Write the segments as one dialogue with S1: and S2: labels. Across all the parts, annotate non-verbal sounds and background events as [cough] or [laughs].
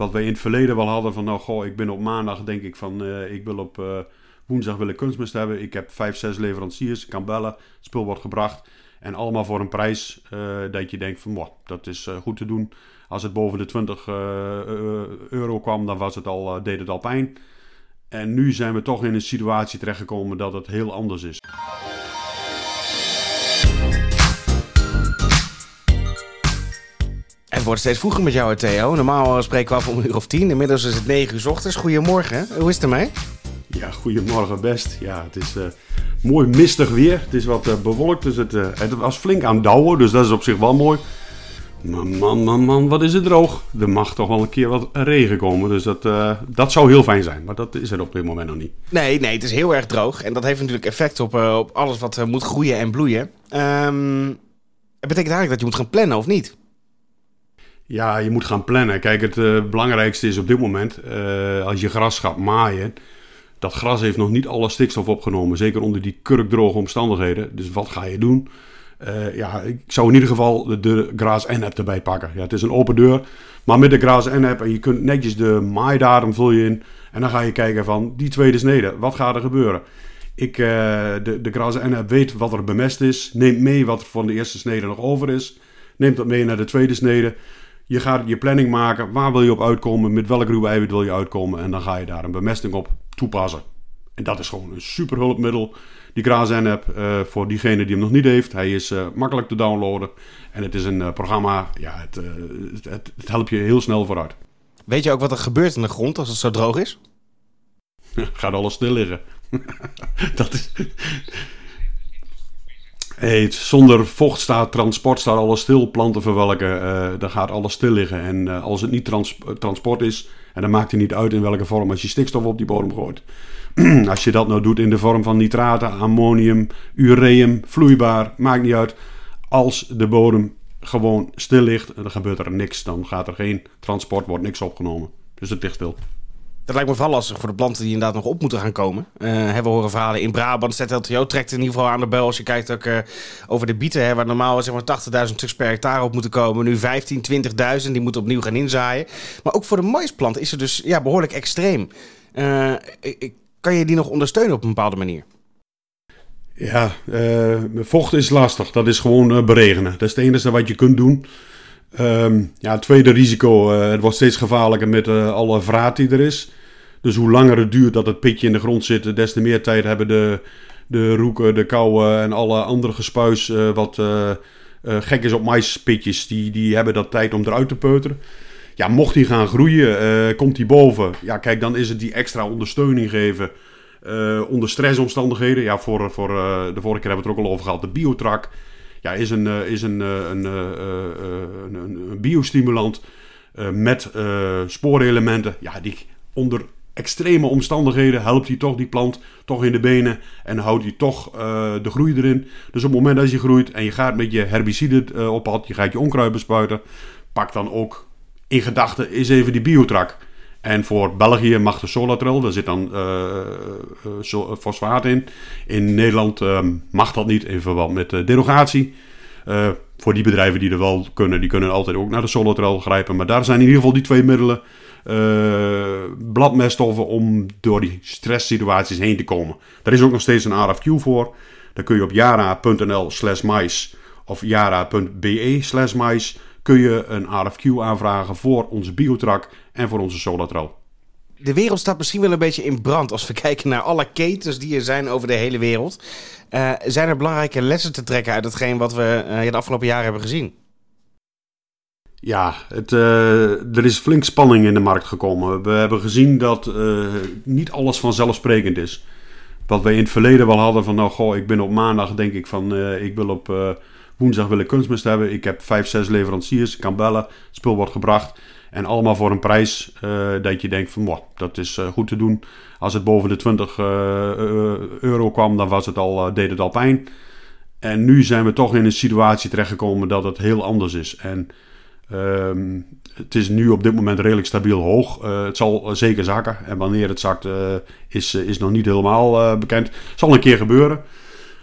S1: Wat wij in het verleden wel hadden van, nou goh, ik ben op maandag denk ik van, ik wil op woensdag wil ik kunstmest hebben. Ik heb vijf, zes leveranciers, ik kan bellen, het spul wordt gebracht. En allemaal voor een prijs dat je denkt van, dat is goed te doen. Als het boven de 20 euro kwam, dan was het al, deed het al pijn. En nu zijn we toch in een situatie terechtgekomen dat het heel anders is.
S2: Het wordt steeds vroeger met jou, Theo. Normaal spreken we af om een uur of tien. Inmiddels is het negen uur s ochtends. Goedemorgen. Hoe is het ermee?
S1: Ja, goedemorgen best. Ja, het is uh, mooi mistig weer. Het is wat uh, bewolkt, dus het, uh, het was flink aan douwen. Dus dat is op zich wel mooi. Man, man, man, man, wat is het droog. Er mag toch wel een keer wat regen komen. Dus dat, uh, dat zou heel fijn zijn. Maar dat is er op dit moment nog niet.
S2: Nee, nee, het is heel erg droog. En dat heeft natuurlijk effect op, uh, op alles wat uh, moet groeien en bloeien. Um, het betekent eigenlijk dat je moet gaan plannen, of niet?
S1: Ja, je moet gaan plannen. Kijk, het belangrijkste is op dit moment, als je gras gaat maaien... Dat gras heeft nog niet alle stikstof opgenomen. Zeker onder die kurkdroge omstandigheden. Dus wat ga je doen? Uh, ja, ik zou in ieder geval de, de Graas N-app erbij pakken. Ja, het is een open deur, maar met de Graas N-app en je kunt netjes de maaidatum vul je in. En dan ga je kijken van die tweede snede, wat gaat er gebeuren? Ik, de, de Graas N-app weet wat er bemest is, neemt mee wat er van de eerste snede nog over is. Neemt dat mee naar de tweede snede. Je gaat je planning maken, waar wil je op uitkomen, met welk ruwe eiwit wil je uitkomen. En dan ga je daar een bemesting op toepassen. En dat is gewoon een super hulpmiddel die GraZen app uh, voor diegene die hem nog niet heeft. Hij is uh, makkelijk te downloaden. En het is een uh, programma, ja, het, het, het, het, helpt je heel snel vooruit.
S2: Weet je ook wat er gebeurt in de grond als het zo droog is? [laughs]
S1: Gaat alles stil liggen. [laughs] dat is... Hey, zonder vocht staat transport, staat alles stil. Planten verwelken, dan gaat alles stil liggen. En als het niet trans transport is, en dan maakt het niet uit in welke vorm, als je stikstof op die bodem gooit, [clears throat] Als je dat nou doet in de vorm van nitraten, ammonium, ureum, vloeibaar, maakt niet uit. Als de bodem gewoon stil ligt, dan gebeurt er niks. Dan gaat er geen transport, wordt niks opgenomen. Dus het ligt stil.
S2: Dat lijkt me vooral lastig voor de planten die inderdaad nog op moeten gaan komen. Uh, we horen verhalen in Brabant. ZLTO trekt in ieder geval aan de bel. Als je kijkt ook uh, over de bieten, hè, waar normaal zeg maar 80.000 stuks per hectare op moeten komen. Nu 15, 20.000. Die moeten opnieuw gaan inzaaien. Maar ook voor de maisplant is het dus ja, behoorlijk extreem. Ik, kan je die nog ondersteunen op een bepaalde manier?
S1: Ja, vocht is lastig. Dat is gewoon beregenen. Dat is het enige wat je kunt doen. Um, ja, het tweede risico, het wordt steeds gevaarlijker met alle vraat die er is. Dus hoe langer het duurt dat het pitje in de grond zit, des te meer tijd hebben de, de roeken, de kauwen en alle andere gespuis wat gek is op maispitjes. Die, die hebben dat tijd om eruit te peuteren ja, mocht hij gaan groeien, komt hij boven. Ja, kijk, dan is het die extra ondersteuning geven. Onder stressomstandigheden. Ja, voor, voor, de vorige keer hebben we het er ook al over gehad. De biotrak ja, is een, is een, een, een, een, biostimulant met spoorelementen. Ja, die onder extreme omstandigheden helpt hij toch die plant toch in de benen. En houdt hij toch de groei erin. Dus op het moment dat je groeit en je gaat met je herbicide op pad. Je gaat je onkruid bespuiten. Pak dan ook in gedachten is even die biotrak. En voor België mag de Solatrel, daar zit dan uh, fosfaat in. In Nederland uh, mag dat niet in verband met derogatie. voor die bedrijven die er wel kunnen, die kunnen altijd ook naar de Solatrel grijpen. Maar daar zijn in ieder geval die twee middelen, bladmeststoffen, om door die stresssituaties heen te komen. Daar is ook nog steeds een RFQ voor. Daar kun je op yara.nl slash mais of yara.be slash mais kun je een RFQ aanvragen voor onze Biotrak en voor onze Solatral.
S2: De wereld staat misschien wel een beetje in brand als we [laughs] kijken naar alle ketens die er zijn over de hele wereld. Uh, zijn er belangrijke lessen te trekken uit hetgeen wat we uh, de afgelopen jaren hebben gezien?
S1: Ja, uh, er is flink spanning in de markt gekomen. We hebben gezien dat niet alles vanzelfsprekend is. Wat we in het verleden wel hadden van, nou goh, ik ben op maandag denk ik van, ik wil op Woensdag wil ik kunstmest hebben. Ik heb vijf, zes leveranciers. Ik kan bellen. Spul wordt gebracht. En allemaal voor een prijs dat je denkt van, wow, dat is goed te doen. Als het boven de 20 uh, euro kwam, dan was het al, deed het al pijn. En nu zijn we toch in een situatie terechtgekomen dat het heel anders is. En ehm, het is nu op dit moment redelijk stabiel hoog. het zal zeker zakken. En wanneer het zakt is, is nog niet helemaal bekend. Het zal een keer gebeuren.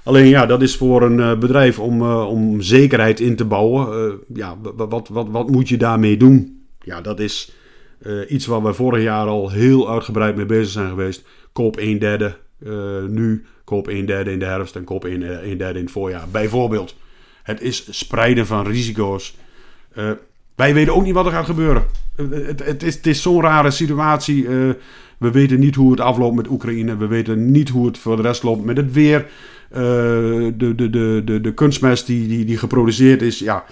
S1: Alleen ja, dat is voor een uh, bedrijf om, uh, om zekerheid in te bouwen. Uh, ja, wat, wat, wat moet je daarmee doen? Ja, dat is iets waar we vorig jaar al heel uitgebreid mee bezig zijn geweest. Koop 1 derde nu, koop 1 derde in de herfst en koop 1, 1 derde in het voorjaar. Bijvoorbeeld. Het is spreiden van risico's. Wij weten ook niet wat er gaat gebeuren. het, het, is, is zo'n rare situatie. we weten niet hoe het afloopt met Oekraïne. We weten niet hoe het voor de rest loopt met het weer. de, de, de, de, de kunstmest die, die, die geproduceerd is, ja,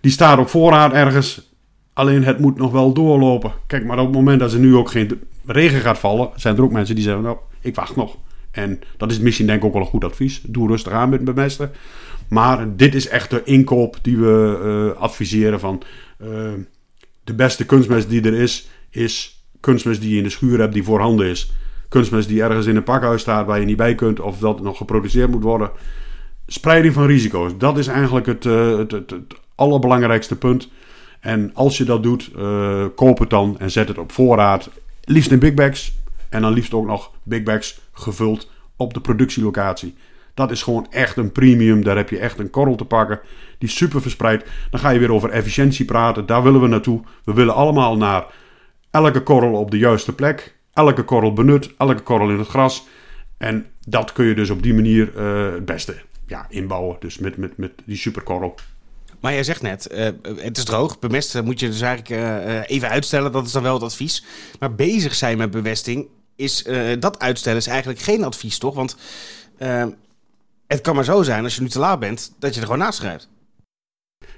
S1: die staat op voorraad ergens. Alleen het moet nog wel doorlopen. Kijk, maar op het moment dat er nu ook geen regen gaat vallen, zijn er ook mensen die zeggen: Nou, ik wacht nog. En dat is misschien denk ik ook wel een goed advies. Doe rustig aan met bemesten. Maar dit is echt de inkoop die we uh, adviseren van uh, de beste kunstmest die er is, is kunstmest die je in de schuur hebt, die voorhanden is. Kunstmest die ergens in een pakhuis staat waar je niet bij kunt of dat nog geproduceerd moet worden. Spreiding van risico's, dat is eigenlijk het, uh, het, het, het allerbelangrijkste punt. En als je dat doet, koop het dan en zet het op voorraad. Liefst in big bags. En dan liefst ook nog big bags gevuld op de productielocatie. Dat is gewoon echt een premium. Daar heb je echt een korrel te pakken. Die super verspreid. Dan ga je weer over efficiëntie praten. Daar willen we naartoe. We willen allemaal naar elke korrel op de juiste plek. Elke korrel benut. Elke korrel in het gras. En dat kun je dus op die manier uh, het beste ja, inbouwen. Dus met, met, met die superkorrel.
S2: Maar jij zegt net, uh, het is droog. Bemesten moet je dus eigenlijk even uitstellen. Dat is dan wel het advies. Maar bezig zijn met bemesting, is, dat uitstellen is eigenlijk geen advies, toch? Want het kan maar zo zijn, als je nu te laat bent, dat je er gewoon naast schrijft.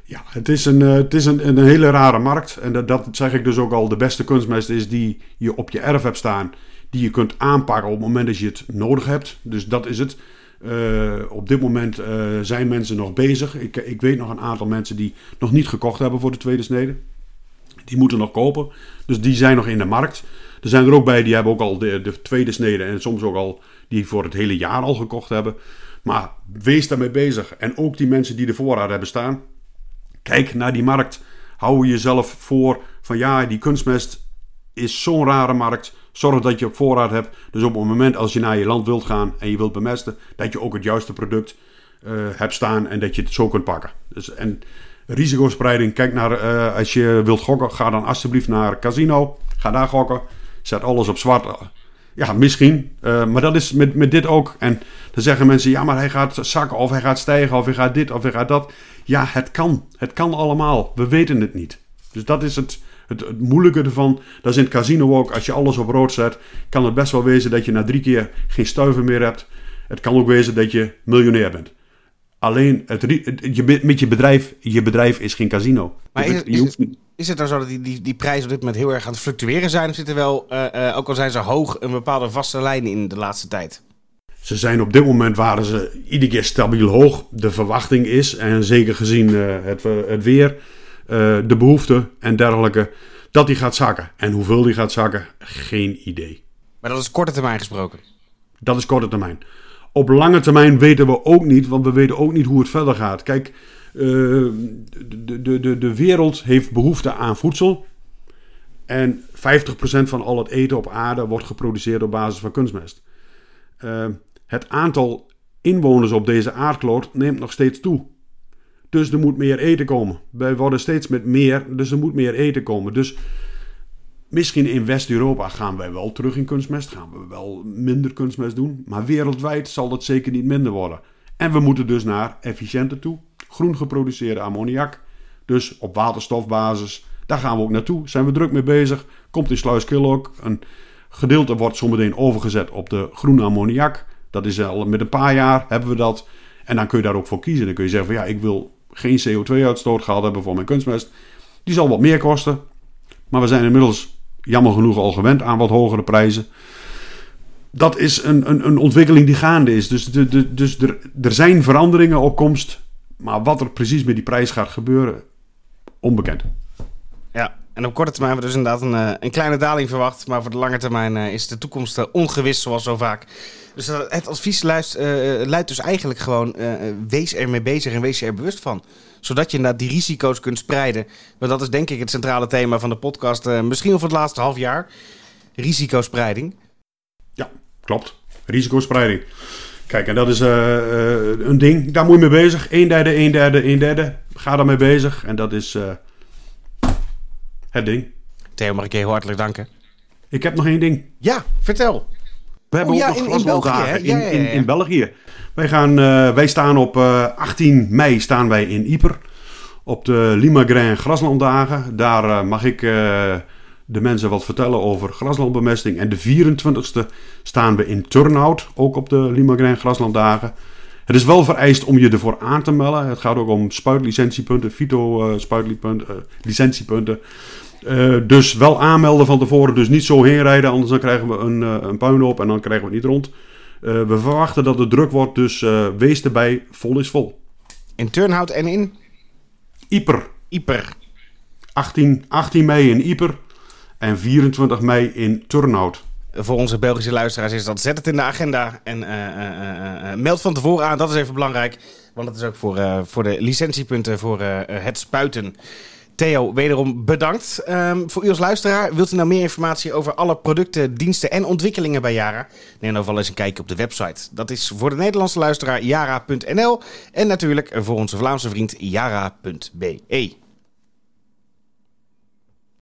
S1: Ja, het is een, het is een, een hele rare markt. En dat, dat zeg ik dus ook al. De beste kunstmest is die je op je erf hebt staan. Die je kunt aanpakken op het moment dat je het nodig hebt. Dus dat is het. Uh, op dit moment uh, zijn mensen nog bezig. Ik, ik weet nog een aantal mensen die nog niet gekocht hebben voor de tweede snede. Die moeten nog kopen. Dus die zijn nog in de markt. Er zijn er ook bij die hebben ook al de, de tweede snede en soms ook al die voor het hele jaar al gekocht hebben. Maar wees daarmee bezig. En ook die mensen die de voorraad hebben staan. Kijk naar die markt. Hou jezelf voor van ja, die kunstmest is zo'n rare markt. Zorg dat je op voorraad hebt. Dus op het moment als je naar je land wilt gaan en je wilt bemesten, dat je ook het juiste product uh, hebt staan en dat je het zo kunt pakken. Dus, en risicospreiding, kijk naar, uh, als je wilt gokken, ga dan alsjeblieft naar casino. Ga daar gokken. Zet alles op zwart. Ja, misschien. Uh, maar dat is met, met dit ook. En dan zeggen mensen, ja, maar hij gaat zakken of hij gaat stijgen of hij gaat dit of hij gaat dat. Ja, het kan. Het kan allemaal. We weten het niet. Dus dat is het, het, het, moeilijke ervan, dat is in het casino ook. Als je alles op rood zet, kan het best wel wezen dat je na drie keer geen stuiver meer hebt. Het kan ook wezen dat je miljonair bent. Alleen het, je, met je bedrijf, je bedrijf is geen casino.
S2: Maar is, is, het, is het dan zo dat die, die, die prijzen op dit moment heel erg aan het fluctueren zijn? Of zitten wel, uh, uh, ook al zijn ze hoog, een bepaalde vaste lijn in de laatste tijd?
S1: Ze zijn op dit moment waren ze iedere keer stabiel hoog. De verwachting is, en zeker gezien uh, het, het weer, de behoefte en dergelijke, dat die gaat zakken. En hoeveel die gaat zakken, geen idee.
S2: Maar dat is korte termijn gesproken?
S1: Dat is korte termijn. Op lange termijn weten we ook niet, want we weten ook niet hoe het verder gaat. Kijk, uh, de, de, de, de wereld heeft behoefte aan voedsel. En 50% van al het eten op aarde wordt geproduceerd op basis van kunstmest. Uh, het aantal inwoners op deze aardkloot neemt nog steeds toe. Dus er moet meer eten komen. Wij worden steeds met meer, dus er moet meer eten komen. Dus misschien in West-Europa gaan wij wel terug in kunstmest. Gaan we wel minder kunstmest doen. Maar wereldwijd zal dat zeker niet minder worden. En we moeten dus naar efficiënter toe. Groen geproduceerde ammoniak. Dus op waterstofbasis. Daar gaan we ook naartoe. Zijn we druk mee bezig. Komt in Sluiskil ook. Een gedeelte wordt zometeen overgezet op de groene ammoniak. Dat is al met een paar jaar hebben we dat. En dan kun je daar ook voor kiezen. Dan kun je zeggen van ja, ik wil geen CO2-uitstoot gehad hebben voor mijn kunstmest. Die zal wat meer kosten. Maar we zijn inmiddels jammer genoeg al gewend aan wat hogere prijzen. Dat is een, een, een ontwikkeling die gaande is. Dus, de, de, dus er, er zijn veranderingen op komst. Maar wat er precies met die prijs gaat gebeuren, onbekend.
S2: En op korte termijn hebben we dus inderdaad een, eh, een kleine daling verwacht. Maar voor de lange termijn eh, is de toekomst eh, ongewis, zoals zo vaak. Dus het advies luidt, uh, dus eigenlijk gewoon: wees ermee bezig en wees je er bewust van. Zodat je naar die risico's kunt spreiden. Want dat is denk ik het centrale thema van de podcast. Misschien over het laatste half jaar: risicospreiding.
S1: Ja, klopt. Risicospreiding. Kijk, en dat is een ding. Daar moet je mee bezig. Een derde, een derde, een derde. Ga daarmee bezig. En dat is het ding.
S2: Theo, mag ik je heel hartelijk danken.
S1: Ik heb nog één ding.
S2: Ja, vertel.
S3: We hebben
S2: Oh, ja,
S3: ook nog
S2: in- in
S3: graslanddagen
S2: België,
S3: in, België.
S1: Wij, gaan, eh, wij staan op eh, 18 mei staan wij in Ieper. Op de Limagrain graslanddagen. Daar eh, mag ik eh, de mensen wat vertellen over graslandbemesting. En de 24ste staan we in Turnhout. Ook op de Limagrain graslanddagen. Het is wel vereist om je ervoor aan te melden. Het gaat ook om spuitlicentiepunten, fyto-spuitlicentiepunten. Eh, dus wel aanmelden van tevoren. Dus niet zo heen rijden, anders dan krijgen we een, eh, een puinhoop en dan krijgen we het niet rond. Eh, we verwachten dat het druk wordt, dus eh, wees erbij. Vol is vol.
S2: In Turnhout en in
S1: Ieper.
S2: Ieper.
S1: 18, 18 mei in Ieper en 24 mei in Turnhout.
S2: Voor onze Belgische luisteraars is dat. Zet het in de agenda en eh, meld van tevoren aan. Dat is even belangrijk. Want dat is ook voor, voor de licentiepunten voor het spuiten. Theo, wederom bedankt. Ehm, voor u als luisteraar, wilt u nou meer informatie over alle producten, diensten en ontwikkelingen bij Yara? Neem dan wel eens een kijkje op de website. Dat is voor de Nederlandse luisteraar yara.nl en natuurlijk voor onze Vlaamse vriend yara.be.